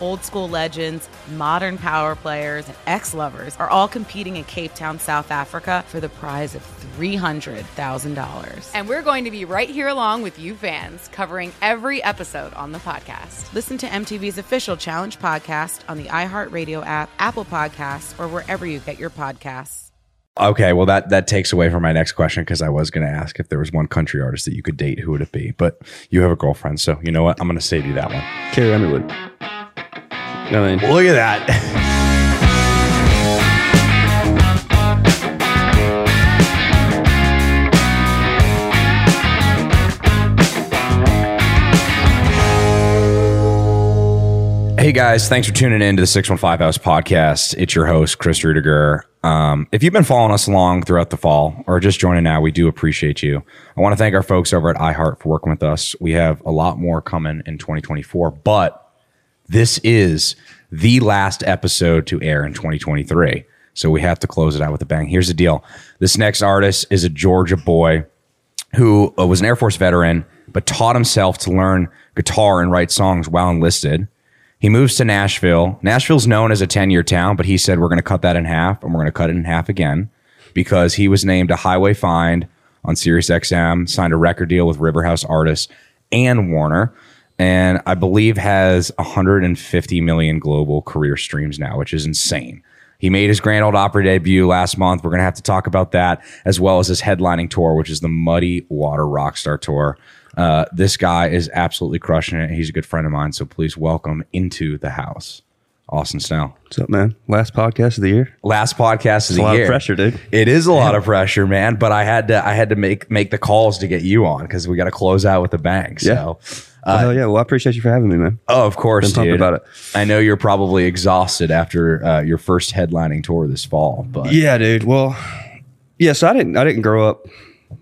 Old school legends, modern power players, and ex lovers are all competing in Cape Town, South Africa for the prize of $300,000. And we're going to be right here along with you fans, covering every episode on the podcast. Listen to MTV's official Challenge podcast on the iHeartRadio app, Apple Podcasts, or wherever you get your podcasts. Okay, well that that takes away from my next question because I was going to ask if there was one country artist that you could date, who would it be? But you have a girlfriend, so you know what? I'm going to save you that one. Carrie Underwood. I mean, Look at that. Hey guys, thanks for tuning in to the 615 House podcast. It's your host, Chris Rudiger. Um, if you've been following us along throughout the fall or just joining now, we do appreciate you. I want to thank our folks over at iHeart for working with us. We have a lot more coming in 2024, but this is the last episode to air in 2023. So we have to close it out with a bang. Here's the deal this next artist is a Georgia boy who uh, was an Air Force veteran, but taught himself to learn guitar and write songs while enlisted. He moves to Nashville. Nashville's known as a 10 year town, but he said, We're going to cut that in half and we're going to cut it in half again because he was named a highway find on Sirius XM, signed a record deal with Riverhouse Artists and Warner, and I believe has 150 million global career streams now, which is insane. He made his Grand Ole Opry debut last month. We're going to have to talk about that as well as his headlining tour, which is the Muddy Water Rockstar Tour. Uh, this guy is absolutely crushing it. He's a good friend of mine, so please welcome into the house, Austin Snell. what's up, man? Last podcast of the year. Last podcast of It's the a lot of year. pressure, dude. It is a lot of pressure, man. But I had to, I had to make make the calls to get you on because we got to close out with a bang. So, Yeah. Well, hell yeah. Well, I appreciate you for having me, man. oh, of course, Been dude. about it. I know you're probably exhausted after uh, your first headlining tour this fall, but Yeah, dude. Well, yeah. So I didn't. I didn't grow up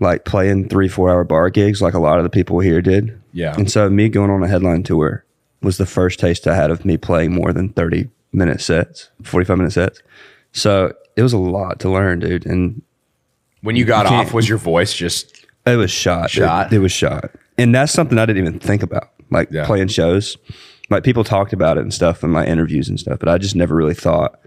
like playing three, four hour bar gigs like a lot of the people here did. Yeah. And so me going on a headline tour was the first taste I had of me playing more than thirty minute sets, forty five minute sets. So it was a lot to learn, dude. And when you got You off, was your voice just It was shot. Shot? It, was shot. And that's something I didn't even think about. Like Yeah. playing shows. Like people talked about it and stuff in my interviews and stuff, but I just never really thought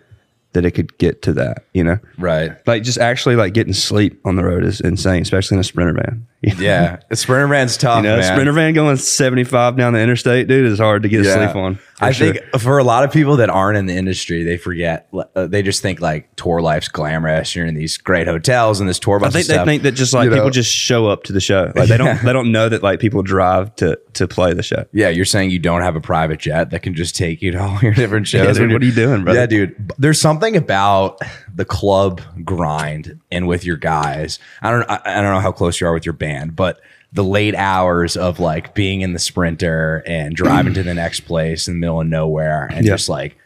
that it could get to that, you know? right? Like just actually like getting sleep on the road is insane, especially in a sprinter van. Know? Yeah, the sprinter van's tough, You know, man. sprinter van going 75 down the interstate, dude, is hard to get Yeah. sleep on. I sure. think for a lot of people that aren't in the industry, they forget. Uh, they just think like tour life's glamorous. You're in these great hotels and this tour bus. I think they think that just like You know? people just show up to the show. Like they don't they don't know that like people drive to to play the show. Yeah, you're saying you don't have a private jet that can just take you to all your different shows. Yeah, what are you doing, brother? Yeah, dude. There's something about the club grind and with your guys. I don't. I, I don't know how close you are with your band, but the late hours of like being in the sprinter and driving to the next place in the middle of nowhere and Yeah. just like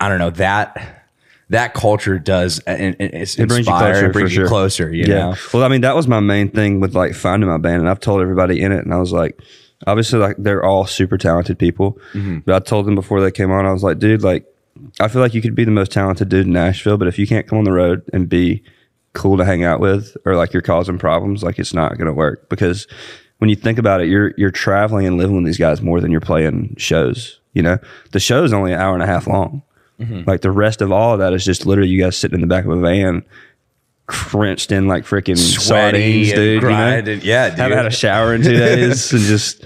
I don't know that that culture does and, and it's It brings you closer, it brings you sure. closer you yeah. know Well, I mean, that was my main thing with like finding my band, and I've told everybody in it, and I was like, obviously, like they're all super talented people, Mm-hmm. but I told them before they came on, I was like, dude, like, I feel like you could be the most talented dude in Nashville, but if you can't come on the road and be cool to hang out with, or like you're causing problems, like it's not going to work because when you think about it, you're you're traveling and living with these guys more than you're playing shows. You know, the show is only an hour and a half long. Mm-hmm. Like the rest of all of that is just literally you guys sitting in the back of a van, crunched in like freaking sardines, and dude. you know? grinding. Yeah, dude. Haven't had a shower in two days and just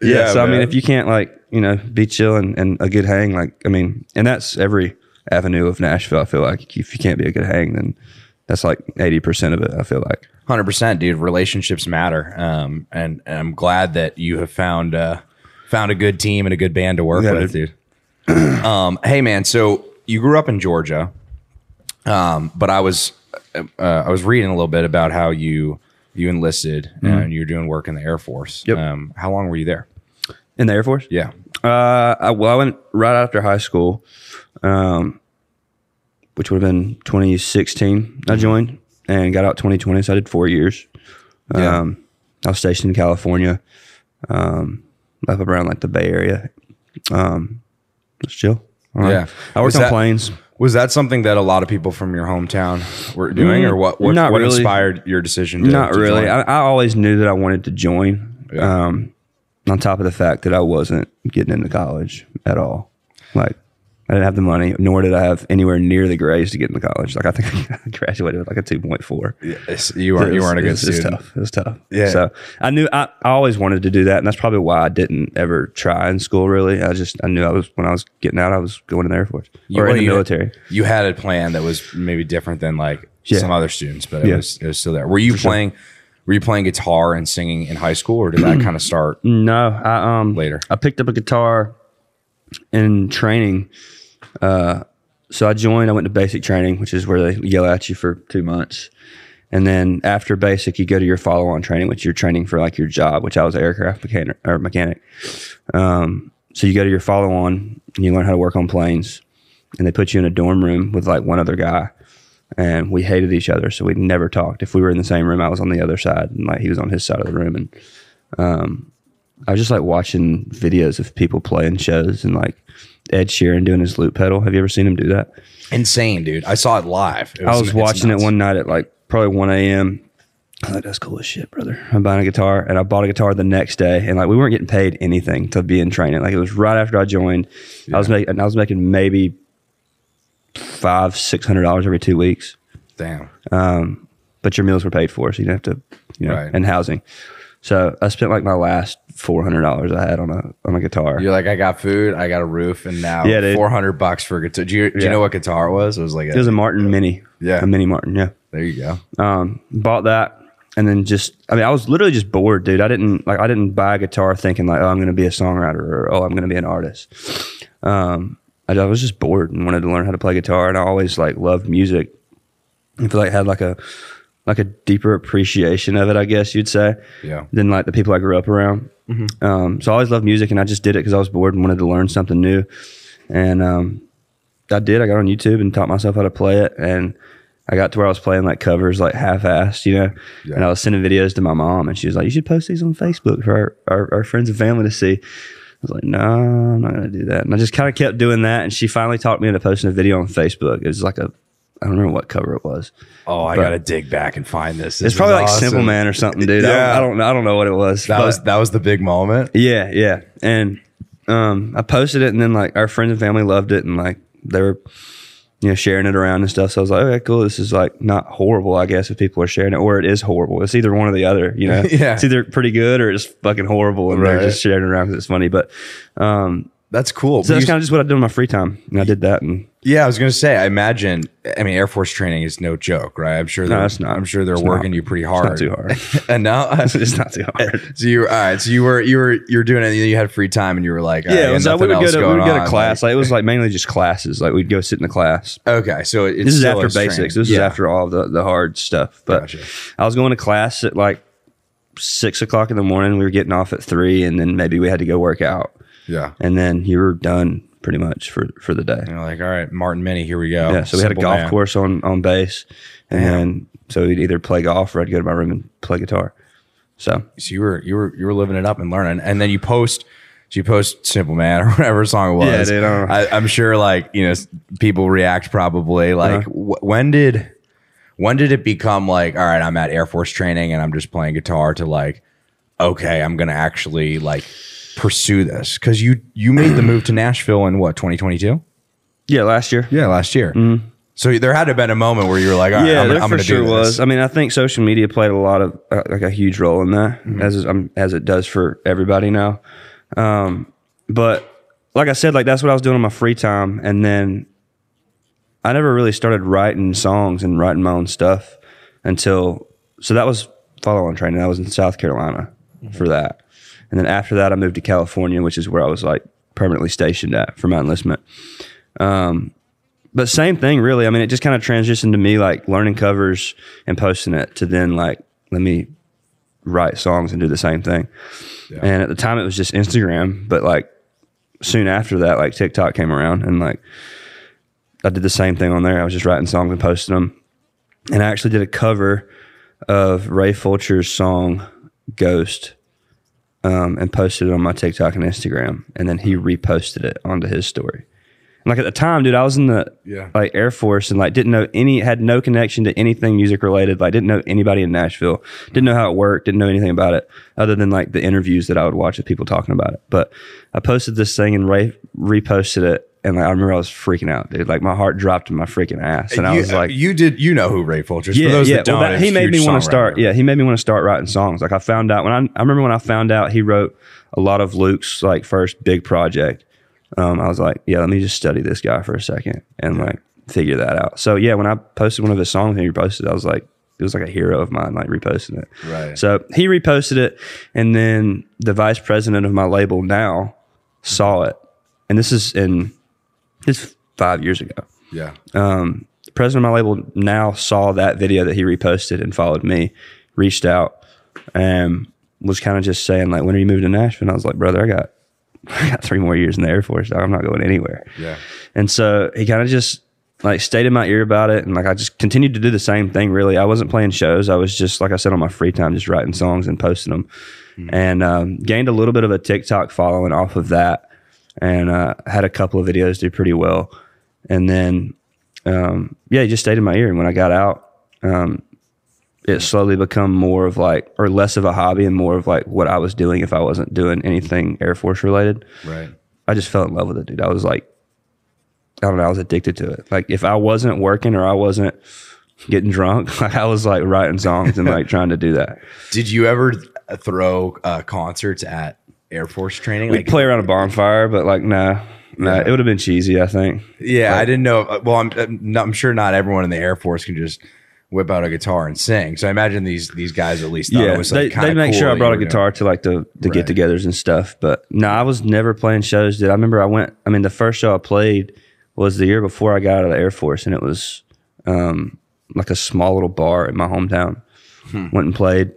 yeah. Yeah, so I mean, if you can't like you know be chill and, and a good hang, like I mean, and that's every avenue of Nashville. I feel like if you can't be a good hang, then that's like eighty percent of it. I feel like. Hundred percent, dude. Relationships matter, um, and, and I'm glad that you have found uh, found a good team and a good band to work Yeah, with, dude. um, hey, man. So you grew up in Georgia, um, but I was uh, I was reading a little bit about how you you enlisted and you're doing work in the Air Force. Mm-hmm. Yep. Um, how long were you there? In the Air Force? Yeah. Uh, I, well, I went right after high school, um, which would have been 2016. I joined and got out 2020, so I did four years. Yeah. Um, I was stationed in California, um, up around like the Bay Area. Um, just chill. Right. Yeah. I Was worked on that- planes. Was that something that a lot of people from your hometown were doing, Mm, or what? What, what really. inspired your decision? To, Not to really. I, I always knew that I wanted to join. Yeah. Um, on top of the fact that I wasn't getting into college at all. Like I didn't have the money, nor did I have anywhere near the grades to get into college. Like I think I graduated with like a two point four. Yes, you weren't. You weren't a good it was, student. It was tough. It was tough. Yeah. So I knew I, I always wanted to do that, and that's probably why I didn't ever try in school. Really, I just I knew I was when I was getting out, I was going in the Air Force You- or in the you- military. You had a plan that was maybe different than like Yeah. some other students, but it Yeah. was it was still there. Were you playing? Were you playing guitar and singing in high school, or did that kind of start? No, I um Later. I picked up a guitar in training. Uh, so I joined. I went to basic training, which is where they yell at you for two months, and then after basic, you go to your follow-on training, which you're training for like your job, which I was an aircraft mechanic or mechanic. Um, so you go to your follow-on and you learn how to work on planes, and they put you in a dorm room with like one other guy. And we hated each other, so we never talked. If we were in the same room, I was on the other side, and like he was on his side of the room, and I was just like watching videos of people playing shows and like Ed Sheeran doing his loop pedal. Have you ever seen him do that? Insane, dude! I saw it live. It I was watching it one night at like probably 1 a.m. I was like, that's cool as shit, brother. I'm buying a guitar and I bought a guitar the next day and like we weren't getting paid anything to be in training. Like it was right after I joined. I was making I was making maybe five, six hundred dollars every two weeks. Damn. Um, But your meals were paid for, so you didn't have to you know, Right. and housing. So I spent like my last four hundred dollars I had on a on a guitar. You're like, I got food, I got a roof, and now Yeah, dude. four hundred bucks for a guitar. Do you, do you know what guitar it was? It was like a, It was a Martin Mini. Yeah. A Mini Martin, yeah. there you go. um, bought that and then just I mean I was literally just bored, dude. I didn't like I didn't buy a guitar thinking like oh I'm going to be a songwriter or oh I'm going to be an artist. Um, I, I was just bored and wanted to learn how to play guitar, and I always like loved music. I feel like I had like a like a deeper appreciation of it, I guess you'd say, Yeah. than like the people I grew up around. Um, so I always loved music, and I just did it because I was bored and wanted to learn something new. And um, I did. I got on YouTube and taught myself how to play it, and I got to where I was playing like covers, like half-assed, you know. Yeah. And I was sending videos to my mom, and she was like, "You should post these on Facebook for our, our, our friends and family to see." I was like, "No, I'm not going to do that." And I just kind of kept doing that, and she finally talked me into posting a video on Facebook. It was like a, I don't remember what cover it was. Oh, I But- gotta dig back and find this. This It's probably like awesome. Simple Man or something, dude. I, don't, I don't, I don't know what it was. That was that was the big moment. yeah, yeah. And um, I posted it, and then like our friends and family loved it, and like they were, you know, sharing it around and stuff. So I was like, okay, cool. This is like not horrible, I guess, if people are sharing it, or it is horrible. It's either one or the other. You know, Yeah. It's either pretty good or it's fucking horrible, and Right. they're just sharing it around because it's funny. But um, That's cool. so that's kind of just what I do in my free time, and I did that, and yeah, I was gonna say. I imagine. I mean, Air Force training is no joke, right? I'm sure. They're, it's not. I'm sure they're It's working not. you pretty It's hard. not too hard. and now, it's not too hard. so you all right? So you were you were you were doing it. and You had free time, and you were like, Yeah, right, was, uh, we would go to we going would go to class. like- Like, it was like mainly just classes. Like we'd go sit in the class. okay, so it's this is after training. basics. This Yeah. is after all the, the hard stuff. But Gotcha. I was going to class at like six o'clock in the morning. We were getting off at three, and then maybe we had to go work out, Yeah. and then you were done pretty much for for the day. You know, like, all right, Martin Mini, here we go. Yeah, so we had a golf man. course on on base, and so we'd either play golf or I'd go to my room and play guitar. So So you were you were you were living it up and learning, and then you post. So you post "Simple Man" or whatever song it Yeah, was. dude, I don't know. I, I'm sure, like you know, people react probably. Like, Uh-huh. wh- when did when did it become like, all right, I'm at Air Force training and I'm just playing guitar to like, okay, I'm gonna actually like pursue this because you you made the move to Nashville in what 2022? yeah, last year. Yeah, last year. So there had to have been a moment where you were like, all right, yeah, I'm, there I'm for sure do this. was. I mean, I think social media played a lot of uh, like a huge role in that, as is- um, as it does for everybody now. Um, but like I said, like that's what I was doing in my free time, and then I never really started writing songs and writing my own stuff until so that was follow on training. I was in South Carolina for that, and then after that, I moved to California, which is where I was like permanently stationed at for my enlistment. Um, but same thing really. I mean it just kind of transitioned to me like learning covers and posting it to then like let me write songs and do the same thing. And at the time it was just instagram but like soon after that like tiktok came around and like i did the same thing on there. I was just writing songs and posting them and i actually did a cover of ray fulcher's song ghost um, and posted it on my tiktok and instagram and then he reposted it onto his story and like at the time, dude, I was in the Yeah. like Air Force and like didn't know any had no connection to anything music related. Like didn't know anybody in Nashville. Didn't know how it worked. Didn't know anything about it other than like the interviews that I would watch of people talking about it. But I posted this thing and Ray reposted it, and like I remember I was freaking out, dude. Like my heart dropped in my freaking ass, and I was like, you did you know who Ray Fulcher is? yeah, For those yeah. that don't, well, that- he made me want to start. Yeah, he made me want to start writing songs. Like I found out when I, I remember when I found out he wrote a lot of Luke's like first big project. Um, I was like, yeah, let me just study this guy for a second and like figure that out. So yeah, when I posted one of his songs and he reposted, I was like, it was like a hero of mine, like reposting it. Right. So he reposted it, and then the vice president of my label now saw it, and this is in this is five years ago Yeah. um, the president of my label now saw that video that he reposted and followed me, reached out, and was kind of just saying like, "When are you moving to Nashville?" And I was like, "Brother, I got, I got three more years in the Air Force. I'm not going anywhere." Yeah. And so he kind of just like stayed in my ear about it, and like I just continued to do the same thing. Really, I wasn't playing shows. I was just like I said on my free time, just writing songs and posting them, and um, gained a little bit of a TikTok following off of that, and uh, had a couple of videos do pretty well, and then um, yeah, he just stayed in my ear. And when I got out, um, it slowly become more of like, or less of a hobby and more of like what I was doing if I wasn't doing anything Air Force related. Right. I just fell in love with it, dude. I was like, I don't know, I was addicted to it. Like if I wasn't working or I wasn't getting drunk, like I was like writing songs and like trying to do that. Did you ever throw uh, concerts at Air Force training? We'd play around a bonfire, but like, nah, nah, it would have been cheesy, I think. Yeah, I didn't know. uh, Well, I'm, I'm not- I'm sure not everyone in the Air Force can just whip out a guitar and sing. So I imagine these these guys at least yeah, was they, like kinda they make cool sure I brought a were doing- guitar to like the the Right. get-togethers and stuff. But no, I was never playing shows. Did I remember I went? I mean, the first show I played was the year before I got out of the Air Force, and it was um, like a small little bar in my hometown. Hmm. Went and played,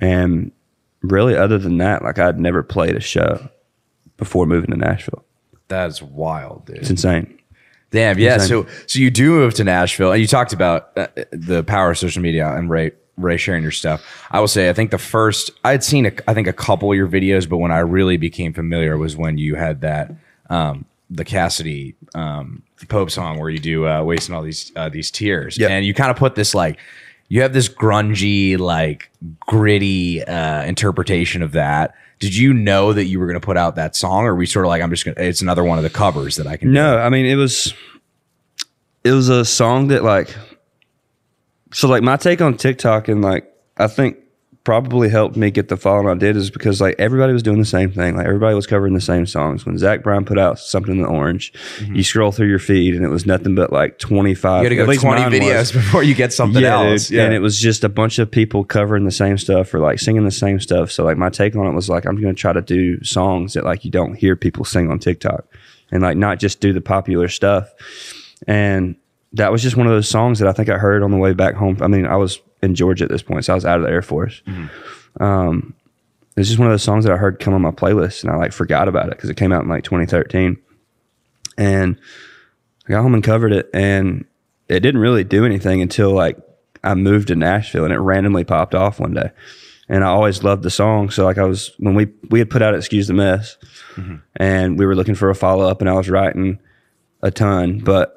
and really, other than that, like I'd never played a show before moving to Nashville. That's wild, dude. It's insane. Damn, yeah. Insane. So so you do move to Nashville, and you talked about uh, the power of social media and Ray Ray sharing your stuff. I will say, I think the first I had seen, a, I think a couple of your videos, but when I really became familiar was when you had that um, the Cassadee um, Pope song where you do uh, wasting all these uh, these tears, Yep. and you kind of put this like you have this grungy, like gritty uh, interpretation of that. Did you know that you were going to put out that song, or we sort of like, I'm just to, it's another one of the covers that I can No, I mean it was it was a song that like so like my take on TikTok and like I think probably helped me get the following I did is because like everybody was doing the same thing. Like everybody was covering the same songs. When Zach Bryan put out something in the orange, you scroll through your feed and it was nothing but like twenty five. Mm-hmm. You got to go 20 videos before you get something else. Dude. And it was just a bunch of people covering the same stuff or like singing the same stuff. So like my take on it was like I'm going to try to do songs that like you don't hear people sing on TikTok and like not just do the popular stuff. And that was just one of those songs that I think I heard on the way back home. I mean, I was in Georgia at this point, so I was out of the Air Force. um, it's just one of those songs that I heard come on my playlist, and I like forgot about it because it came out in like 2013, and I got home and covered it, and it didn't really do anything until like I moved to Nashville, and it randomly popped off one day. And I always loved the song, so like I was when we we had put out "Excuse the Mess," and we were looking for a follow up, and I was writing a ton, but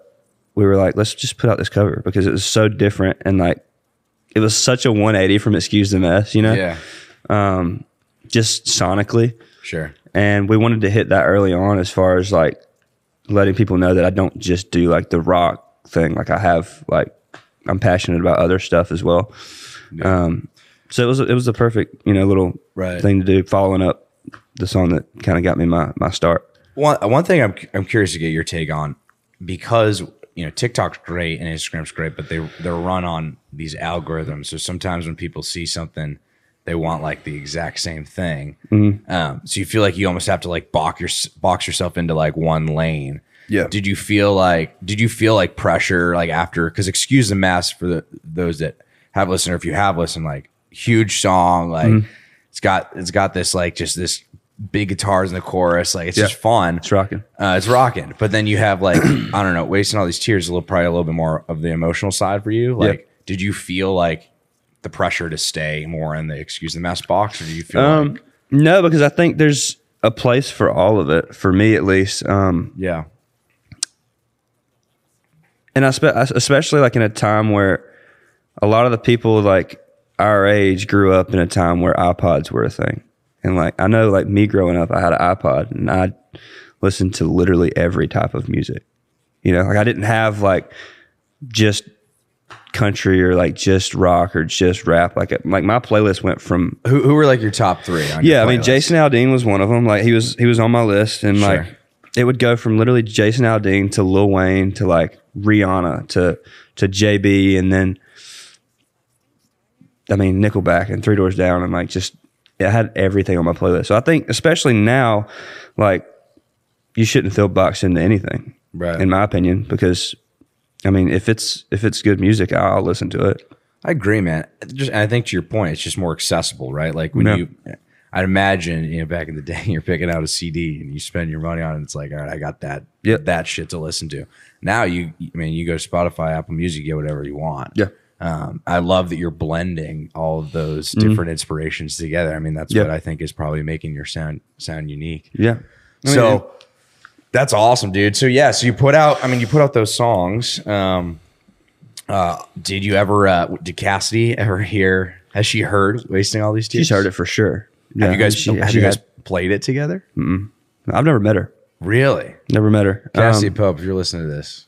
we were like, let's just put out this cover because it was so different and like it was such a 180 from Excuse the Mess, you know? Yeah. um Just sonically. Sure. And we wanted to hit that early on as far as like letting people know that I don't just do like the rock thing. Like I have like I'm passionate about other stuff as well. yeah. Um so it was it was the perfect, you know, little Right. thing to do, following up the song that kind of got me my my start. One one thing I'm I'm curious to get your take on because you know TikTok's great and Instagram's great, but they they're run on these algorithms. So sometimes when people see something, they want like the exact same thing. Um, so you feel like you almost have to like box your box yourself into like one lane. Yeah. Did you feel like did you feel like pressure like after because excuse the mess for the those that have listened or if you have listened like huge song like it's got it's got this like just this big guitars in the chorus like it's Yeah. just fun It's rocking. uh, it's rocking. But then you have like I don't know, wasting all these tears. A little probably a little bit more of the emotional side for you. Like, did you feel like the pressure to stay more in the excuse the mess box, or do you feel Um like no, because I think there's a place for all of it, for me at least. Um yeah, and I spe- especially like in a time where a lot of the people like our age grew up in a time where iPods were a thing. And like I know like me growing up, I had an iPod and I listened to literally every type of music. You know, like I didn't have like just country or like just rock or just rap. Like like my playlist went from who who were like your top three? On your yeah, I mean? Jason Aldean was one of them. Like he was he was on my list, and like it would go from literally Jason Aldean to Lil Wayne to like Rihanna to to JB, and then I mean Nickelback and Three Doors Down, and like just it had everything on my playlist. So I think especially now, like you shouldn't feel boxed into anything, Right. In my opinion, because I mean if it's if it's good music, I'll listen to it. I agree, man. Just I think to your point, it's just more accessible, right? Like when Yeah. you, I'd imagine you know back in the day, you're picking out a CD and you spend your money on it. It's like, all right, I got that Yep. that shit to listen to. Now you, I mean, you go to Spotify, Apple Music, get whatever you want. Yeah. Um, I love that you're blending all of those different inspirations together. I mean, that's Mm-hmm. What I think is probably making your sound sound unique. Yeah. I mean, so that's awesome, dude. So yeah, so you put out. I mean, you put out those songs. Um, uh, did you ever? Uh, did Cassadee ever hear? Has she heard "Wasting All These Tears"? she's heard it for sure. Have Yeah, you guys? she- have she you guys had- played it together? I've never met her. Really, Never met her. Cassadee Um, Pope? If you're listening to this,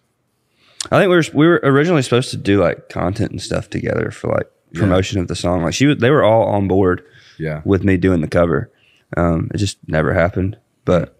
I think we were we were originally supposed to do like content and stuff together for like promotion of the song. Like she was, they were all on board yeah. with me doing the cover. Um, it just never happened. But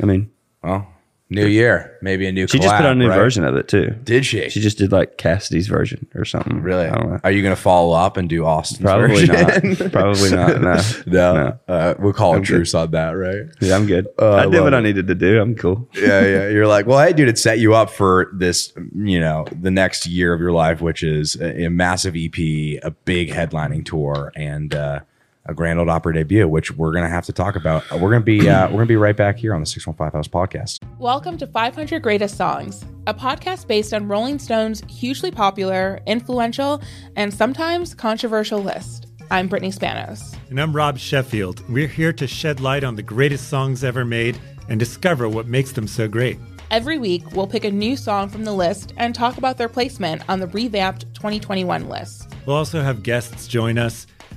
I mean, Well, new year, maybe a new. she just put collab, out a new right? version of it too. Did she? She just did like Cassadee's version or something. really? I don't know. Are you going to follow up and do Austin's Probably version? not. Probably not. No. no, Uh, we'll call a good. truce on that, right? Yeah, I'm good. Oh, I I did what I needed to do. I'm cool. yeah, yeah. You're like, well, hey, dude, it set you up for this, you know, the next year of your life, which is a, a massive EP, a big headlining tour, and uh, a Grand Ole Opry debut, which we're gonna have to talk about. We're gonna be uh, we're gonna be right back here on the Six One Five House podcast. Welcome to 500 Greatest Songs, a podcast based on Rolling Stone's hugely popular, influential, and sometimes controversial list. I'm Brittany Spanos. And I'm Rob Sheffield. We're here to shed light on the greatest songs ever made and discover what makes them so great. Every week, we'll pick a new song from the list and talk about their placement on the revamped 2021 list. We'll also have guests join us,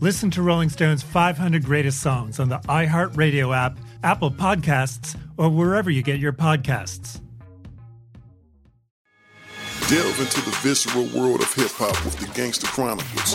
Listen to Rolling Stone's 500 Greatest Songs on the iHeartRadio app, Apple Podcasts, or wherever you get your podcasts. Delve into the visceral world of hip hop with the Gangster Chronicles,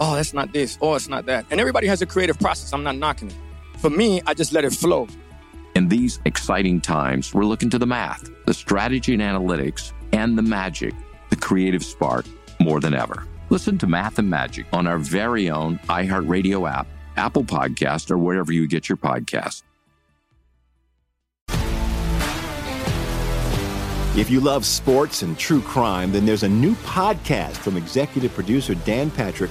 Oh, that's not this. Oh, it's not that. And everybody has a creative process. I'm not knocking it. For me, I just let it flow. In these exciting times, we're looking to the math, the strategy and analytics, and the magic, the creative spark, more than ever. Listen to Math and Magic on our very own iHeartRadio app, Apple Podcast, or wherever you get your podcast. If you love sports and true crime, then there's a new podcast from executive producer Dan Patrick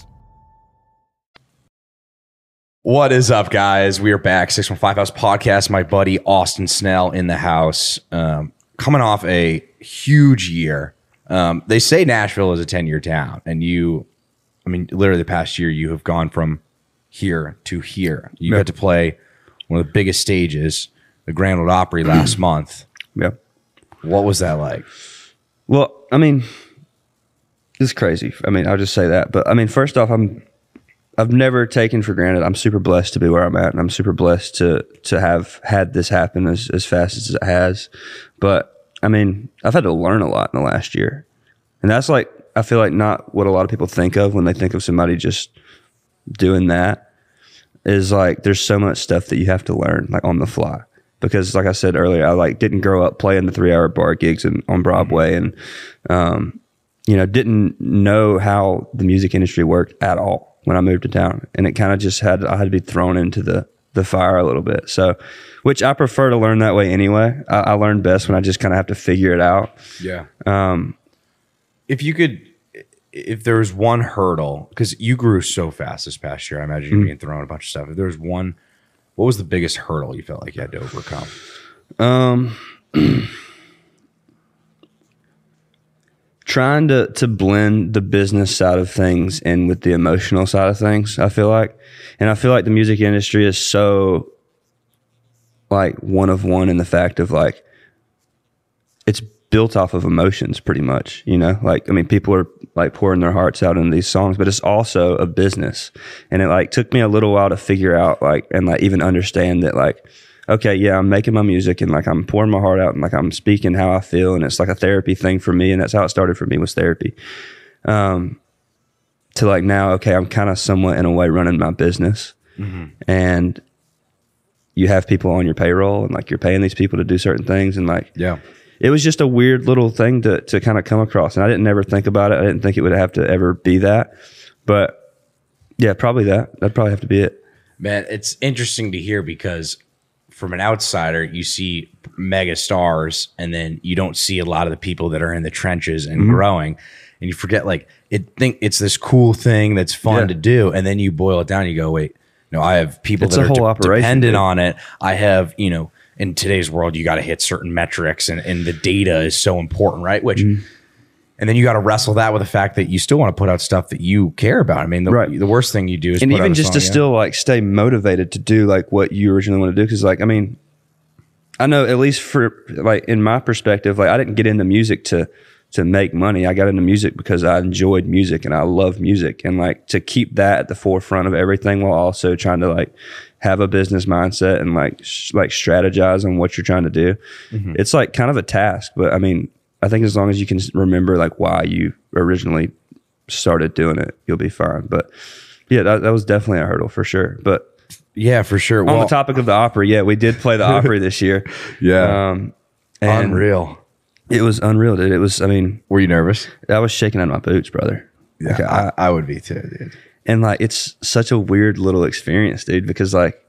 What is up, guys? We are back. 615 House Podcast. My buddy Austin Snell in the house. Um, coming off a huge year. Um, they say Nashville is a 10 year town, and you, I mean, literally the past year, you have gone from here to here. You Yeah. got to play one of the biggest stages, the Grand Ole Opry last month. Yeah. What was that like? Well, I mean, it's crazy. I mean, I'll just say that. But I mean, first off, I'm I've never taken for granted. I'm super blessed to be where I'm at, and I'm super blessed to to have had this happen as as fast as it has. But I mean, I've had to learn a lot in the last year, and that's like I feel like not what a lot of people think of when they think of somebody just doing that. Is like there's so much stuff that you have to learn like on the fly because like I said earlier, I like didn't grow up playing the three hour bar gigs and on Broadway and um, you know, didn't know how the music industry worked at all when I moved to town. And it kind of just had I had to be thrown into the the fire a little bit. So which I prefer to learn that way anyway. I, I learn best when I just kind of have to figure it out. Yeah. Um if you could if there was one hurdle because you grew so fast this past year i imagine you're Mhm. being thrown a bunch of stuff if there was one what was the biggest hurdle you felt like you had to overcome Um, trying to to blend the business side of things in with the emotional side of things. I feel like, and I feel like the music industry is so like one of one in the fact of like it's built off of emotions pretty much you know like i mean people are like pouring their hearts out in these songs but it's also a business and it like took me a little while to figure out like and like even understand that like okay yeah i'm making my music and like i'm pouring my heart out and like i'm speaking how i feel and it's like a therapy thing for me and that's how it started for me was therapy. Um to like now okay i'm kind of somewhat in a way running my business and you have people on your payroll and like you're paying these people to do certain things and like yeah. it was just a weird little thing to to kind of come across and i didn't ever think about it. I didn't think it would have to ever be that but yeah probably that. That'd probably have to be it. Man it's interesting to hear because from an outsider you see mega stars and then you don't see a lot of the people that are in the trenches and Mhm. growing and you forget like it think it's this cool thing that's fun Yeah. to do and then you boil it down and you go wait no i have people It's that a are de- dependent dude. on it i have you know in today's world, you got to hit certain metrics and, and the data is so important, right? Which, Mm-hmm. And then you got to wrestle that with the fact that you still want to put out stuff that you care about. I mean, the, the worst thing you do is and put out even just to yeah. still like stay motivated to do like what you originally want to do because like i mean i know at least for like in my perspective like i didn't get into music to to make money i got into music because i enjoyed music and i love music and like to keep that at the forefront of everything while also trying to like have a business mindset and like sh- like strategize on what you're trying to do Mhm. it's like kind of a task but i mean i think as long as you can remember like why you originally started doing it you'll be fine. But yeah that, that was definitely a hurdle for sure. But yeah for sure. on Well- the topic of the Opry yeah we did play the Opry this year. Yeah. um and Unreal. it was unreal dude. It was i mean were you nervous? I was shaking out of my boots brother. Yeah, I, I would be too, dude. and like it's such a weird little experience dude because like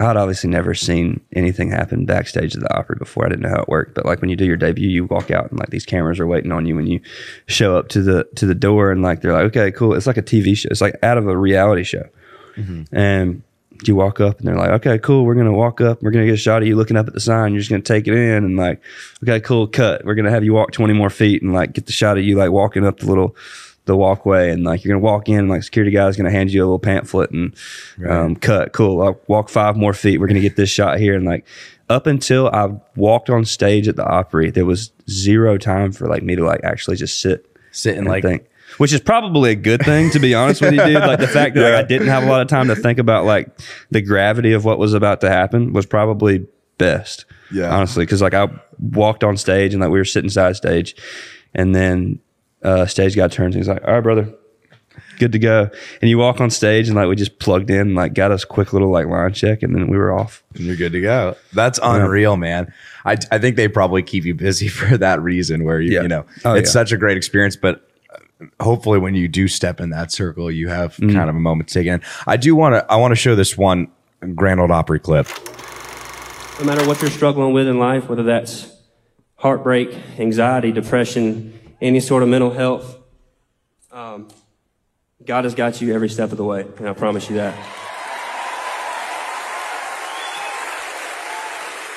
I'd obviously never seen anything happen backstage at the Opry before. I didn't know how it worked, but like when you do your debut, you walk out and like these cameras are waiting on you when you show up to the to the door, and like they're like, okay, cool. It's like a TV show. It's like out of a reality show, mm-hmm. and you walk up and they're like, okay, cool. We're gonna walk up. We're gonna get a shot of you looking up at the sign. You're just gonna take it in and like, okay, cool. Cut. We're gonna have you walk 20 more feet and like get the shot of you like walking up the little the walkway and like you're gonna walk in and like security guy's gonna hand you a little pamphlet and um, cut. Cool. I'll walk five more feet. We're gonna get this shot here and like up until I walked on stage at the Opry, there was zero time for like me to like actually just sit, sit and like think. Which is probably a good thing, to be honest with you, dude. Like the fact that like, I didn't have a lot of time to think about like the gravity of what was about to happen was probably best. Yeah. honestly, because like I walked on stage and like we were sitting side stage, and then uh, stage guy turns and he's like, "All right, brother, good to go." And you walk on stage and like we just plugged in, like got us quick little like line check, and then we were off. And you're good to go. That's unreal, man. I, I think they probably keep you busy for that reason where you, you know, Oh, it's yeah. such a great experience, but uh, hopefully when you do step in that circle, you have Mm. kind of a moment to take in. I do want to, I want to show this one Grand Ole Opry clip. No matter what you're struggling with in life, whether that's heartbreak, anxiety, depression, any sort of mental health, um, God has got you every step of the way, and I promise you that.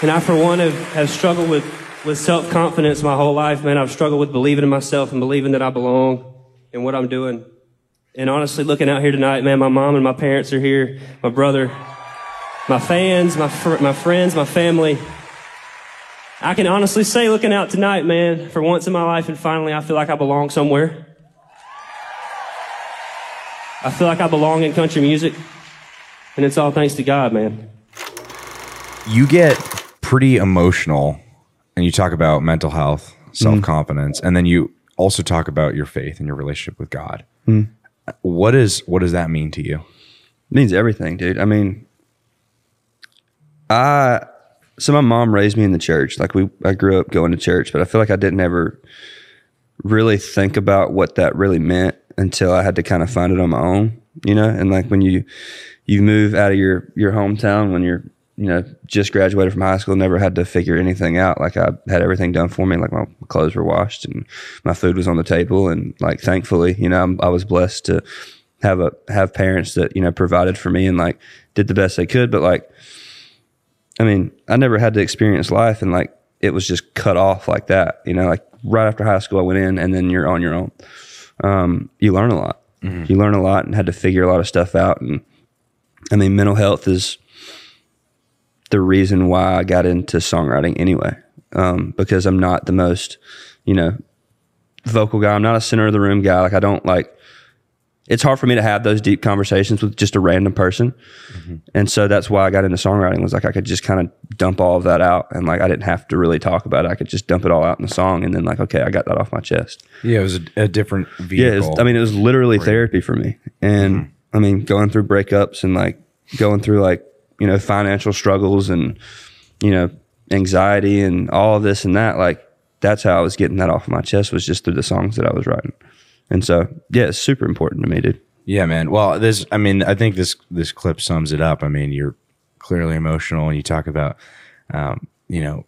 And I, for one, have, have struggled with, with self confidence my whole life, man. I've struggled with believing in myself and believing that I belong in what I'm doing. And honestly, looking out here tonight, man, my mom and my parents are here, my brother, my fans, my, fr- my friends, my family. I can honestly say, looking out tonight, man, for once in my life, and finally, I feel like I belong somewhere. I feel like I belong in country music, and it's all thanks to God, man. You get pretty emotional and you talk about mental health, self confidence, and then you also talk about your faith and your relationship with God. Mm. What is, what does that mean to you? It means everything, dude. I mean, I so my mom raised me in the church. Like we, I grew up going to church, but I feel like I didn't ever really think about what that really meant until I had to kind of find it on my own. You know, and like when you you move out of your your hometown when you're you know just graduated from high school, never had to figure anything out. Like I had everything done for me. Like my clothes were washed and my food was on the table, and like thankfully, you know, I'm, I was blessed to have a have parents that you know provided for me and like did the best they could. But like, I mean, I never had to experience life, and like it was just cut off like that. You know, like right after high school, I went in, and then you're on your own. Um, you learn a lot. You learn a lot, and had to figure a lot of stuff out. And I mean, mental health is the reason why I got into songwriting anyway, um, because I'm not the most, you know, vocal guy. I'm not a center of the room guy. Like I don't like. It's hard for me to have those deep conversations with just a random person, mm-hmm. and so that's why I got into songwriting. Was like I could just kind of dump all of that out, and like I didn't have to really talk about it. I could just dump it all out in the song, and then like okay, I got that off my chest. Yeah, it was a, a different vehicle. Yeah, was, I mean, it was literally therapy for me. And mm-hmm. I mean, going through breakups and like going through like, you know, financial struggles and, you know, anxiety and all of this and that, like, that's how I was getting that off my chest was just through the songs that I was writing. And so, yeah, it's super important to me, dude. Yeah, man. Well, this, I mean, I think this this clip sums it up. I mean, you're clearly emotional, and you talk about, um, you know,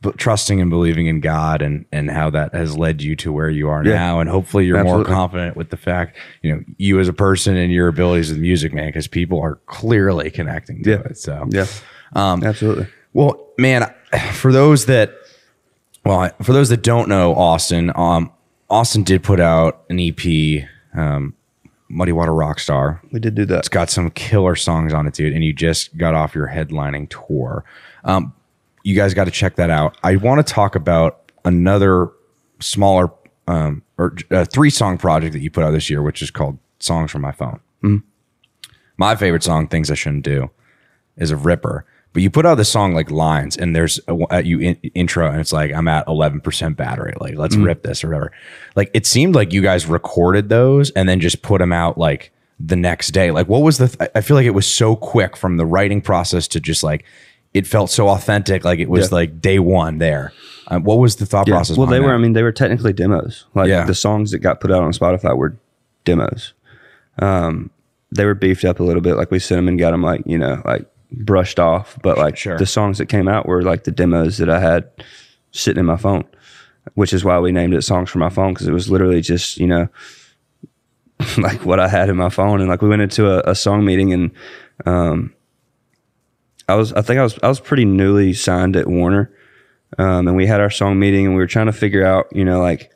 b- trusting and believing in God, and and how that has led you to where you are Yeah. now, and hopefully you're Absolutely. more confident with the fact, you know, you as a person and your abilities with music, man, because people are clearly connecting to Yeah. it. So, Yeah. um, Absolutely. Well, man, for those that, well, for those that don't know Austin, um, Austin did put out an EP, um, Muddy Water Rockstar. We did do that. It's got some killer songs on it, dude. And you just got off your headlining tour. Um, you guys got to check that out. I want to talk about another smaller um, or uh, three song project that you put out this year, which is called Songs from My Phone. Mhm. My favorite song, Things I Shouldn't Do, is a ripper. But you put out the song like Lines, and there's a, you in, intro, and it's like I'm at 11% battery. Like let's Mhm. rip this or whatever. Like it seemed like you guys recorded those and then just put them out like the next day. Like what was the? Th- I feel like it was so quick from the writing process to just like it felt so authentic. Like it was Yeah. like day one there. Um, what was the thought Yeah. process? Well, they were. that? I mean, they were technically demos. Like Yeah. the songs that got put out on Spotify were demos. Um, they were beefed up a little bit. Like we sent them and got them like you know like brushed off. But like the songs that came out were like the demos that I had sitting in my phone, which is why we named it "Songs from My Phone" because it was literally just you know like what I had in my phone. And like we went into a, a song meeting and um, I was I think I was I was pretty newly signed at Warner. Um, and we had our song meeting and we were trying to figure out, you know, like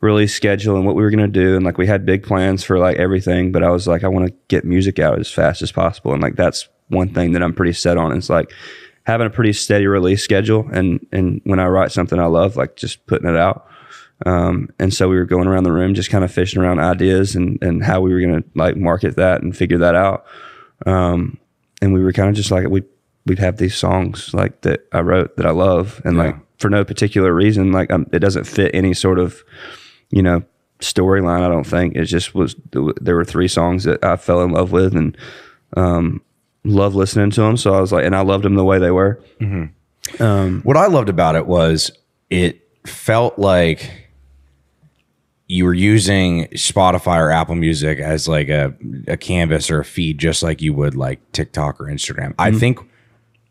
release schedule and what we were going to do. And like we had big plans for like everything, but I was like, I want to get music out as fast as possible. And like that's one thing that I'm pretty set on is like having a pretty steady release schedule. And, and when I write something I love, like just putting it out. Um, and so we were going around the room, just kind of fishing around ideas and, and how we were going to like market that and figure that out. Um, and we were kind of just like, we, we'd have these songs like that I wrote that I love. And like for no particular reason, like um, it doesn't fit any sort of, you know, storyline. I don't think it just was, there were three songs that I fell in love with and, um, love listening to them. So I was like, and I loved them the way they were. Um, what I loved about it was it felt like you were using Spotify or Apple Music as like a, a canvas or a feed, just like you would like TikTok or Instagram. I Mm-hmm. Mhm. think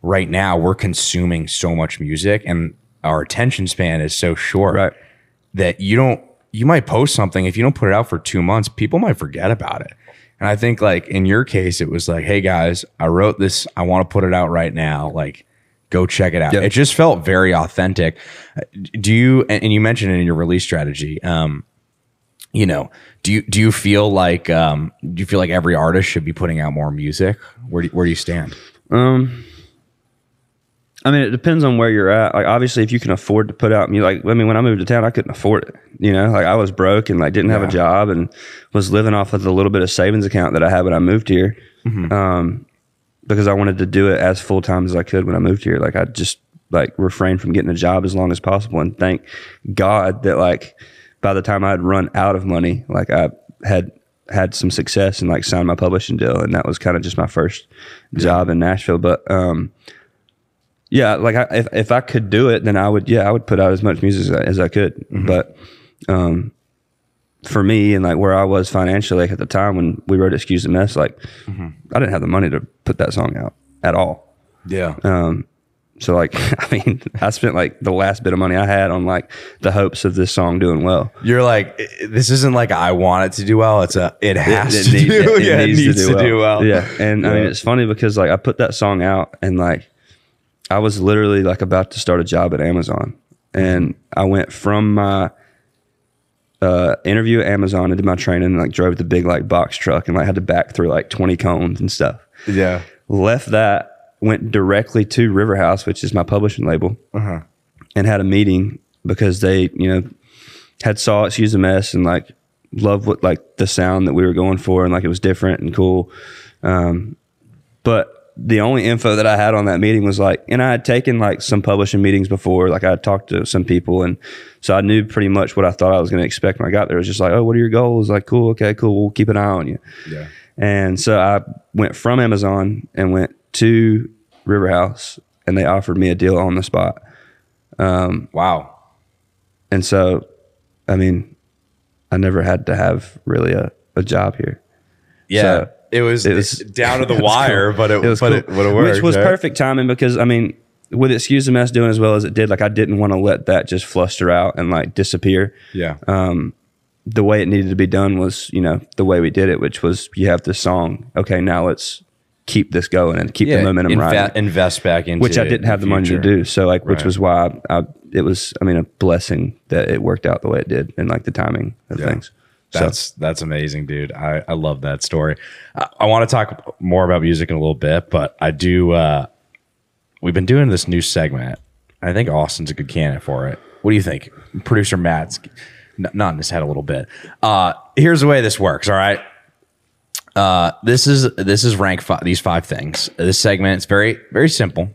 right now we're consuming so much music and our attention span is so short that you don't, you might post something. If you don't put it out for two months, people might forget about it. And I think like in your case, it was like, Hey guys, I wrote this. I want to put it out right now. Like, go check it out. It just felt very authentic. Do you, and and you mentioned it in your release strategy. Um, you know, do you, do you feel like, um, do you feel like every artist should be putting out more music? Where do, where do you stand? Um, I mean, it depends on where you're at. Like, obviously, if you can afford to put out, me like, I mean, when I moved to town, I couldn't afford it. You know, like I was broke and like didn't have Yeah. a job and was living off of the little bit of savings account that I had when I moved here. Um, because I wanted to do it as full time as I could when I moved here. Like, I just like refrained from getting a job as long as possible, and thank God that like by the time I had run out of money, like I had had some success and like signed my publishing deal, and that was kind of just my first job in Nashville. But um, yeah, like I, if if I could do it, then I would. Yeah, I would put out as much music as I, as I could. But um, for me and like where I was financially like, at the time when we wrote "Excuse the Mess," like I didn't have the money to put that song out at all. Yeah. Um, so like, I mean, I spent like the last bit of money I had on like the hopes of this song doing well. You're like, this isn't like I want it to do well. It's a, it has to do. yeah, it needs to do, well. Yeah, and I mean it's funny because like I put that song out and like I was literally like about to start a job at Amazon, and I went from my uh, interview at Amazon and did my training and like drove the big like box truck and like had to back through like twenty cones and stuff. Yeah. Left that, went directly to River House, which is my publishing label, Uh-huh. and had a meeting because they, you know, had saw Excuse a Mess and like loved what like the sound that we were going for and like it was different and cool. Um, but the only info that I had on that meeting was like, and I had taken like some publishing meetings before, like I had talked to some people, and so I knew pretty much what I thought I was going to expect when I got there. It was just like, oh, what are your goals? Like, cool, okay, cool, we'll keep an eye on you. Yeah. And so I went from Amazon and went to River House, and they offered me a deal on the spot. Um, wow. And so, I mean, I never had to have really a, a job here. Yeah. So it was, it was down to the wire, cool. but it, was but cool. it would have worked. Which was right? perfect timing because, I mean, with Excuse the Mess doing as well as it did, like I didn't want to let that just fluster out and like disappear. Yeah. Um, the way it needed to be done was, you know, the way we did it, which was you have this song. Okay, now let's keep this going and keep Yeah, the momentum inve- riding. invest back into which I didn't have the money to do. So like, which was why I, it was. I mean, a blessing that it worked out the way it did, and like the timing of Yeah. things. So That's that's amazing, dude. I, I love that story. I, I want to talk more about music in a little bit, but I do. Uh, we've been doing this new segment. I think Austin's a good candidate for it. What do you think, producer Matt's n- nodding his head a little bit? Uh, here's the way this works. All right. Uh, this is this is rank fi- these five things. This segment it's very very simple.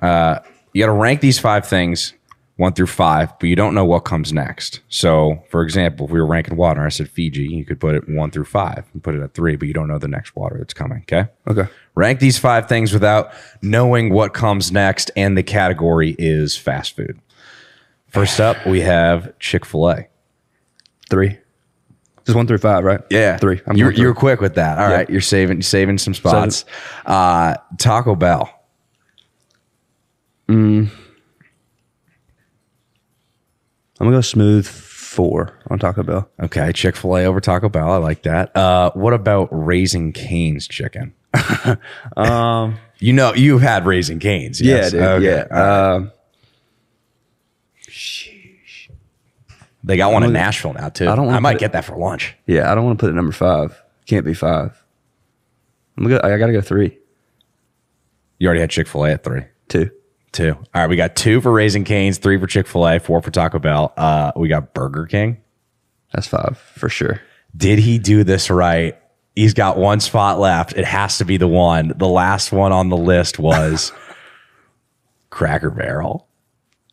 Uh, you got to rank these five things one through five, but you don't know what comes next. So, for example, if we were ranking water, I said Fiji, you could put it one through five and put it at three, but you don't know the next water that's coming. Okay. Okay. Rank these five things without knowing what comes next, and the category is fast food. First up, we have Chick Fil A. three, just one through five, right? Yeah, three. I'm you're, you're quick with that. All Yeah. right, you're saving saving some spots. Uh, Taco Bell. Mm. I'm gonna go smooth four on Taco Bell. Okay, Chick Fil A over Taco Bell. I like that. Uh, what about Raising Cane's chicken? Um, you know, you've had Raising Cane's. Yes? Yeah, dude. Okay. Yeah. Um, they got one in Nashville now too. I I, don't wanna might it- get that for lunch. yeah, I don't want to put it number five. Can't be five. I'm gonna go, I gotta go three, You already had Chick Fil A at three. two. Two. All right, we got two for Raising Cane's, three for Chick Fil A, four for Taco Bell. Uh, we got Burger King. That's five for sure. Did he do this right? He's got one spot left. It has to be the one. The last one on the list was Cracker Barrel.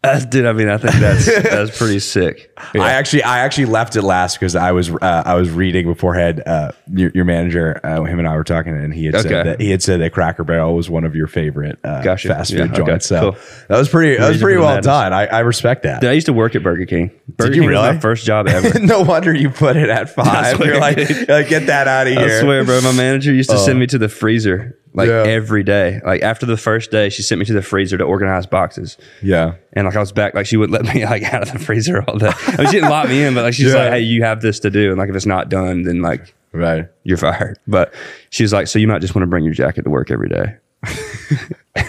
That's, dude, I mean, I think that's that's pretty sick. I actually, I actually left it last because I was, uh, I was reading beforehand. Uh, your, your manager, uh, him and I were talking, and he had said that he had said that Cracker Barrel was one of your favorite uh, Gotcha. fast Yeah, food okay, joints. So cool. that was pretty, that was pretty well madness. done. I, I respect that. Dude, I used to work at Burger King. Burger you King was my first job ever. no wonder you put it at five. swear, You're like, you're like, get that out of here. I swear, bro. My manager used to Oh. send me to the freezer like Yeah. every day. Like after the first day, she sent me to the freezer to organize boxes. Yeah. And like I was back, like she wouldn't let me like out of the freezer all day. I mean, she didn't lock me in, but like she's Yeah. like, "Hey, you have this to do," and like if it's not done, then like Right. you're fired. But she's like, "So you might just want to bring your jacket to work every day."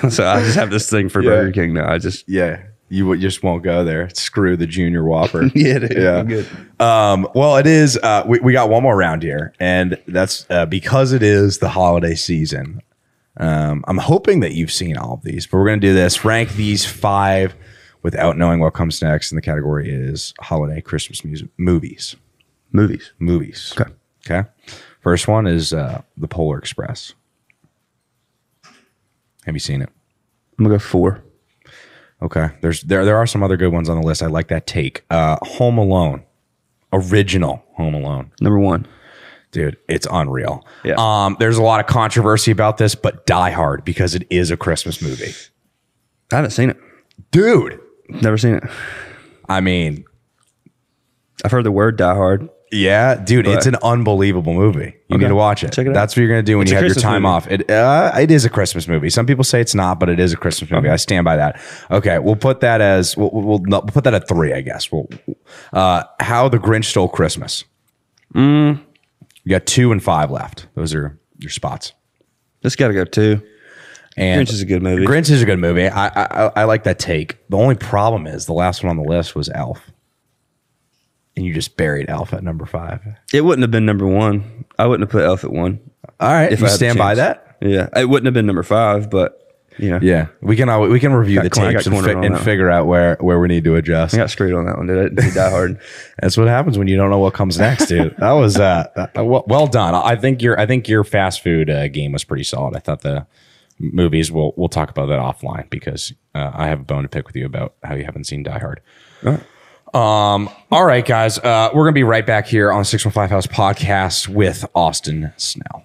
so I just have this thing for Yeah. Burger King now. I just Yeah. You would- just won't go there. Screw the junior whopper. yeah, dude, Yeah. Um, well, it is. Uh, we, we got one more round here, and that's uh, because it is the holiday season. Um, I'm hoping that you've seen all of these, but we're going to do this. Rank these five without knowing what comes next, and the category is holiday Christmas music movies. Movies. Movies. Okay. Okay. First one is uh, the Polar Express. Have you seen it? I'm gonna go four. Okay. There's there there are some other good ones on the list. I like that take. Uh Home Alone. Original Home Alone. Number one. Dude, it's unreal. Yeah. Um, there's a lot of controversy about this, but Die Hard because it is a Christmas movie. I haven't seen it. Dude. Never seen it. I mean, I've heard the word Die Hard. yeah, dude, it's an unbelievable movie. You Okay. need to watch it. Check it out. That's what you're gonna do when It's you a have your time movie. off. It uh, it is a Christmas movie. Some people say it's not, but it is a Christmas movie. I stand by that. Okay, we'll put that as we'll we'll, we'll, we'll put that at three, I guess. We'll uh, How the Grinch Stole Christmas. You got two and five left. Those are your spots. this got to go two. And Grinch is a good movie. Grinch is a good movie. I, I I like that take. The only problem is the last one on the list was Elf, and you just buried Elf at number five. It wouldn't have been number one. I wouldn't have put Elf at one. All right, If you I stand by that. Yeah, it wouldn't have been number five, but you know, Yeah, we can always, we can review Got the corner- tapes and, fi- and figure out where where we need to adjust. I got screwed on that one. Did I didn't die hard? That's what happens when you don't know what comes next, dude. that was uh, that- well, well done. I think your I think your fast food uh, game was pretty solid. I thought the movies we'll we'll talk about that offline because uh, I have a bone to pick with you about how you haven't seen Die Hard. Um, all right, guys, uh, we're gonna be right back here on Six One Five House podcast with Austin Snell.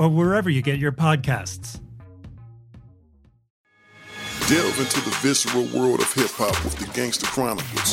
or wherever you get your podcasts. Delve into the visceral world of hip hop with the Gangster Chronicles,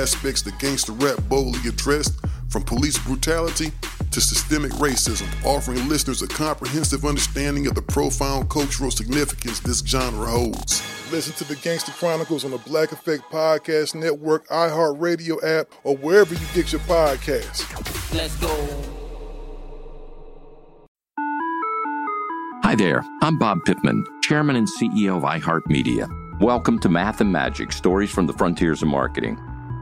aspects the gangster rap boldly addressed, from police brutality to systemic racism, offering listeners a comprehensive understanding of the profound cultural significance this genre holds. Listen to the Gangster Chronicles on the Black Effect Podcast Network, iHeartRadio app, or wherever you get your podcasts. Let's go. Hi there, I'm Bob Pittman, Chairman and CEO of iHeartMedia. Welcome to Math and Magic Stories from the Frontiers of Marketing.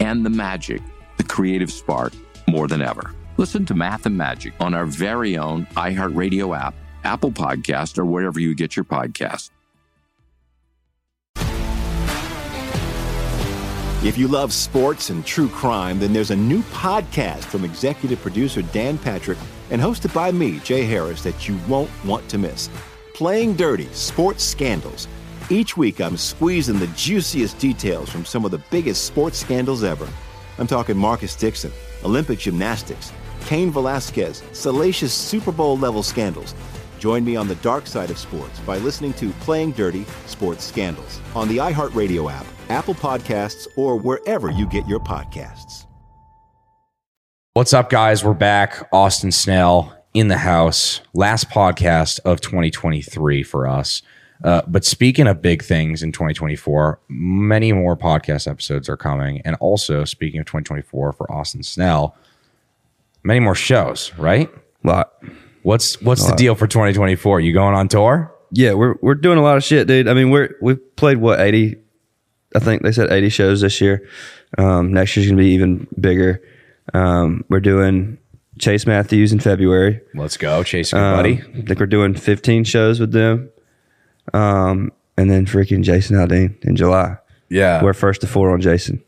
and the magic, the creative spark, more than ever. Listen to Math and Magic on our very own iHeartRadio app, Apple Podcast, or wherever you get your podcasts. If you love sports and true crime, then there's a new podcast from executive producer Dan Patrick and hosted by me, Jay Harris, that you won't want to miss. Playing Dirty Sports Scandals. Each week, I'm squeezing the juiciest details from some of the biggest sports scandals ever. I'm talking Marcus Dixon, Olympic gymnastics, Cain Velasquez, salacious Super Bowl level scandals. Join me on the dark side of sports by listening to Playing Dirty Sports Scandals on the iHeartRadio app, Apple Podcasts, or wherever you get your podcasts. What's up, guys? We're back. Austin Snell in the house. Last podcast of 2023 for us. Uh, but speaking of big things in 2024, many more podcast episodes are coming. And also, speaking of 2024 for Austin Snell, many more shows, right? lot. What's what's the deal for 2024? You going on tour? Yeah, we're we're doing a lot of shit, dude. I mean, we're we've played what eighty, I think they said eighty shows this year. Um, next year's gonna be even bigger. Um, we're doing Chase Matthews in February. Let's go, Chase, Um, buddy. I think we're doing fifteen shows with them. Um, and then freaking Jason Aldean in July. Yeah, we're first to four on Jason.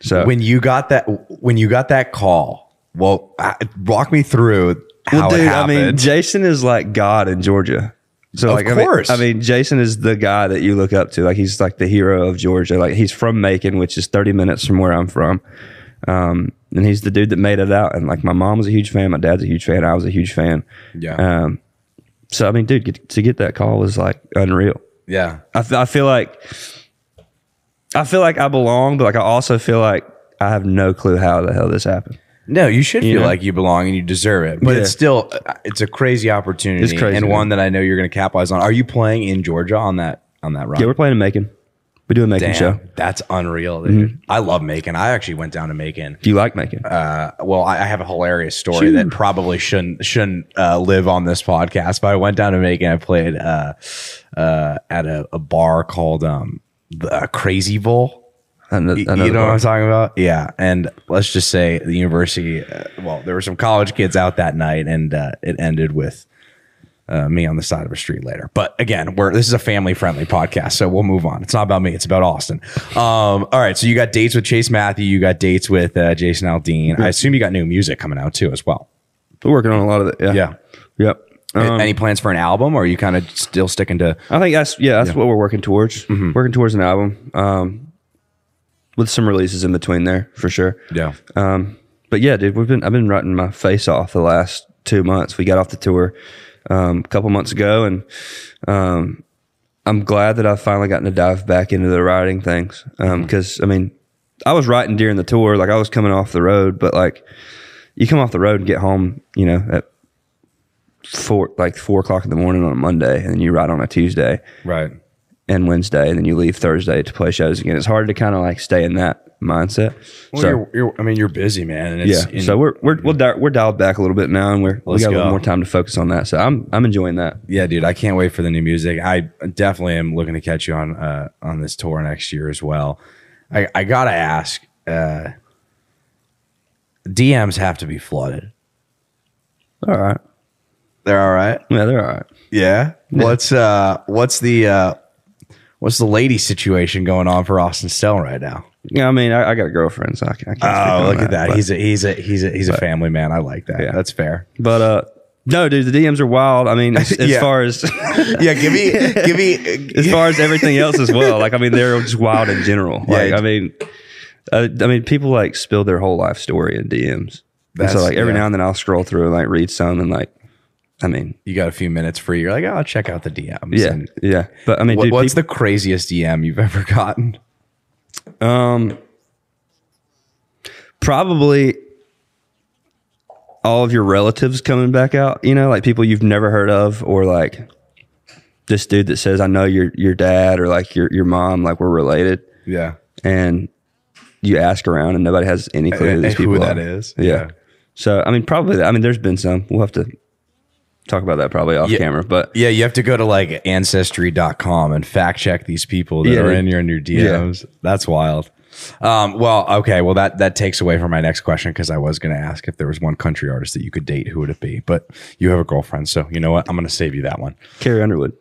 So when you got that when you got that call, well, I- walk me through how well, dude, it I mean, Jason is like God in Georgia. So Of like, I mean- course. I mean, Jason is the guy that you look up to. Like, he's like the hero of Georgia. Like, he's from Macon, which is 30 minutes from where I'm from. Um, and he's the dude that made it out. And like, my mom was a huge fan. My dad's a huge fan. I was a huge fan. Yeah. Um, so I mean, dude, get, to get that call was like unreal. yeah, I, feel like I feel like I belong, but like I also feel like I have no clue how the hell this happened. No, you should You feel know? like you belong and you deserve it. But Yeah. it's still uh, it's a crazy opportunity It's crazy, and man. one that I know you're going to capitalize on. Are you playing in Georgia on that on that run? Yeah, we're playing in Macon. We do a Macon Damn, show. That's unreal, dude. I love Macon. I actually went down to Macon. Do you like Macon? Uh, well, I, I have a hilarious story Shoo. that probably shouldn't shouldn't uh, live on this podcast. But I went down to Macon. I played uh, uh, at a, a bar called um, the Crazy Bowl. I know, You, know know what. I'm talking about? Yeah. And let's just say the university, uh, well, there were some college kids out that night, and uh, it ended with uh, me on the side of a street later. But again, we're this is a family friendly podcast, so we'll move on. It's not about me; it's about Austin. Um, all right. So you got dates with Chase Matthew, you got dates with uh, Jason Aldean. I assume you got new music coming out too, as well. We're working on a lot of it. Yeah. Yeah. Yep. Um, Any plans for an album, or are you kind of still sticking to? I think that's yeah, that's Yeah. what we're working towards. Working towards an album, um, with some releases in between there for sure. Yeah. Um, but yeah, dude, we've been I've been writing my face off the last two months. We got off the tour um, a couple months ago, and um, I'm glad that I've finally gotten to dive back into the writing things. Because I mean, I was writing during the tour, like I was coming off the road, but like you come off the road and get home, you know, at four like four o'clock in the morning on a Monday, and then you write on a Tuesday, Right. And Wednesday, and then you leave Thursday to play shows again. It's hard to kind of like stay in that mindset. Well, so you're, you're, I mean, you're busy, man. And it's, yeah, so we're we're we're, di- we're dialed back a little bit now, and we're we got a little more time to focus on that. So I'm I'm enjoying that. yeah, dude, I can't wait for the new music. I definitely am looking to catch you on uh, on this tour next year as well. I, I gotta ask, uh, DMs have to be flooded. All right, They're all right. yeah, they're all right. Yeah. What's uh what's the uh what's the lady situation going on for Austin Snell right now? Yeah, I mean, I, I got a girlfriend, so I, can, I can't. Oh, look at that. but- he's a he's a he's a he's a family man. I like that. Yeah. That's fair. but uh, no, dude, the DMs are wild. I mean, as, as Yeah. far as Yeah, give me give me as far as everything else as well. Like, I mean, they're just wild in general. Like, Yeah. I mean, uh, I mean, people like spill their whole life story in DMs. That's- so, like, every yeah. now and then I'll scroll through and like read some and like, I mean, you got a few minutes free. You're like, oh, I'll check out the DMs. yeah, And yeah. But I mean, what- dude, what's people- the craziest DM you've ever gotten? Um, probably all of your relatives coming back out. You know, like people you've never heard of, or like this dude that says, "I know your your dad," or like your your mom, like we're related. Yeah. And you ask around, and nobody has any clue who these and who people that are. is. Yeah. Yeah. So I mean, probably. I mean, there's been some. We'll have to talk about that probably off Yeah. camera, but Yeah, you have to go to like ancestry.com and fact check these people that Yeah. are in your in your DMs. That's wild. Um, well, okay, well that that takes away from my next question because I was going to ask if there was one country artist that you could date, who would it be? But you have a girlfriend, so you know what? I'm going to save you that one. Carrie Underwood.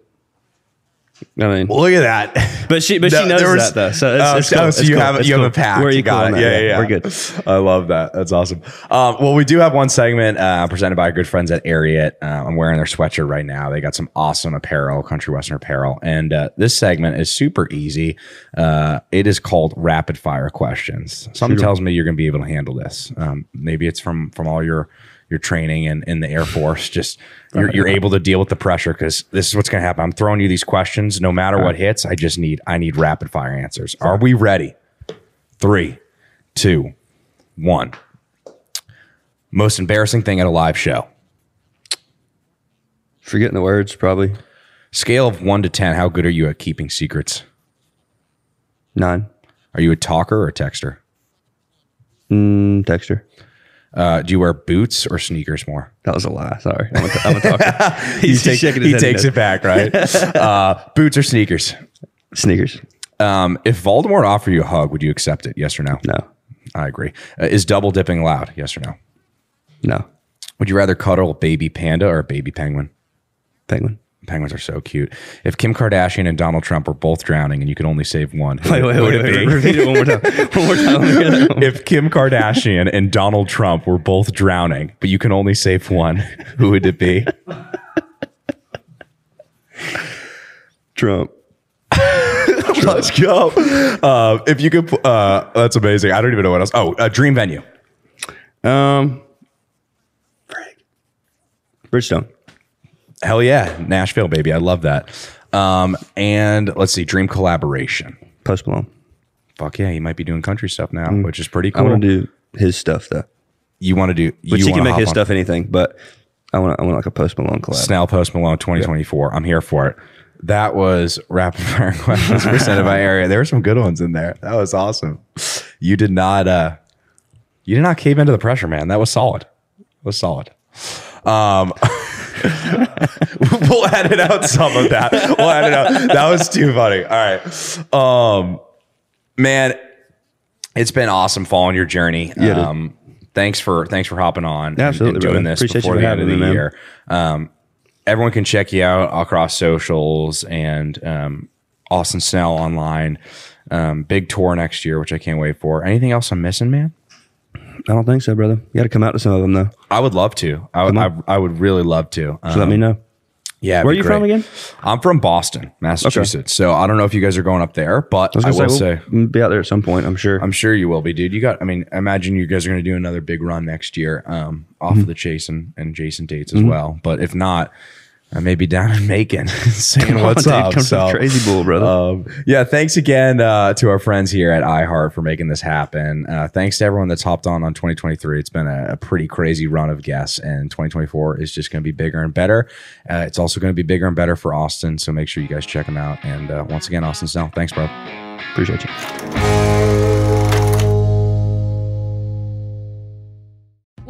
I mean, Look at that. but she but No, she knows was- that though. So it's, Oh, it's cool. so It's you cool. have It's you have a pact. Where You got it. Yeah, yeah, yeah. We're good. I love that. That's awesome. Um, well, we do have one segment uh, presented by our good friends at Ariat. Uh, I'm wearing their sweatshirt right now. They got some awesome apparel, country western apparel, and uh, this segment is super easy. Uh, it is called rapid fire questions. Something 'em. tells me you're going to be able to handle this. Um, maybe it's from from all your your training in, in the Air Force. Just you're, you're able to deal with the pressure because this is what's going to happen. I'm throwing you these questions. No matter what hits, I just need I need rapid fire answers. Are we ready? Three, two, one. Most embarrassing thing at a live show. Forgetting the words, probably Scale of one to ten. How good are you at keeping secrets? nine. Are you a talker or a texter? Mm, texture. Uh, do you wear boots or sneakers more? That was a lie. Sorry, I'm a, I'm a talker. He's He, take- he takes it back, right? uh, boots or sneakers? Sneakers. Um, if Voldemort offered you a hug, would you accept it? Yes or no? No, I agree. Uh, is double dipping allowed? Yes or no? no. Would you rather cuddle a baby panda or a baby penguin? Penguin. Penguins are so cute. If Kim Kardashian and Donald Trump were both drowning and you could only save one, who Wait, would- wait, who wait, it wait. be? Repeat it one more time. One more time. Let me hear that one. if Kim Kardashian and Donald Trump were both drowning, but you can only save one, who would it be? Trump. Let's go. Uh, if you could, uh, that's amazing. I don't even know what else. Oh, a dream venue. Um, Bridgestone. Hell yeah, Nashville, baby. I love that. Um, and let's see, dream collaboration. Post Malone. Fuck yeah, he might be doing country stuff now, which is pretty cool. I want to do his stuff though. you want to do? But you he wanna can make hop his on stuff anything. But I want I want like a Post Malone collab. Snell Post Malone 2024. I'm here for it. That was rapid fire questions presented by Ariat. There were some good ones in there. That was awesome. You did not uh you did not cave into the pressure, man. That was solid. That was solid. Um we'll edit out some of that. We'll edit out. That was too funny. All right. Um man, it's been awesome following your journey. Yeah, um thanks for thanks for hopping on and- Absolutely, and doing brother. this Appreciate before the end of the me, year. Um everyone can check you out across socials and um, Austin Snell online. Um, big tour next year, which I can't wait for. Anything else I'm missing, man? I don't think so, brother. You got to come out to some of them though. I would love to. I would. I, I would really love to. So let me Um, know. Yeah. Where are you from again? I'm from Boston, Massachusetts. So I don't know if you guys are going up there, but I, I will say, say, we'll be out there at some point. I'm sure. I'm sure you will be, dude. You got. I mean, imagine you guys are going to do another big run next year, um, off Mm-hmm. of the Chase and, and Jason dates as Mhm. well. But if not, I may be down in Macon saying on, what's dude. up. Come to the so, Crazy Bull, brother. Um, yeah, thanks again uh, to our friends here at iHeart for making this happen. Uh, thanks to everyone that's hopped on on 2023. It's been a, a pretty crazy run of guests, and 2024 is just going to be bigger and better. Uh, it's also going to be bigger and better for Austin. So make sure you guys check them out. And uh, once again, Austin Snell, thanks, bro. Appreciate you.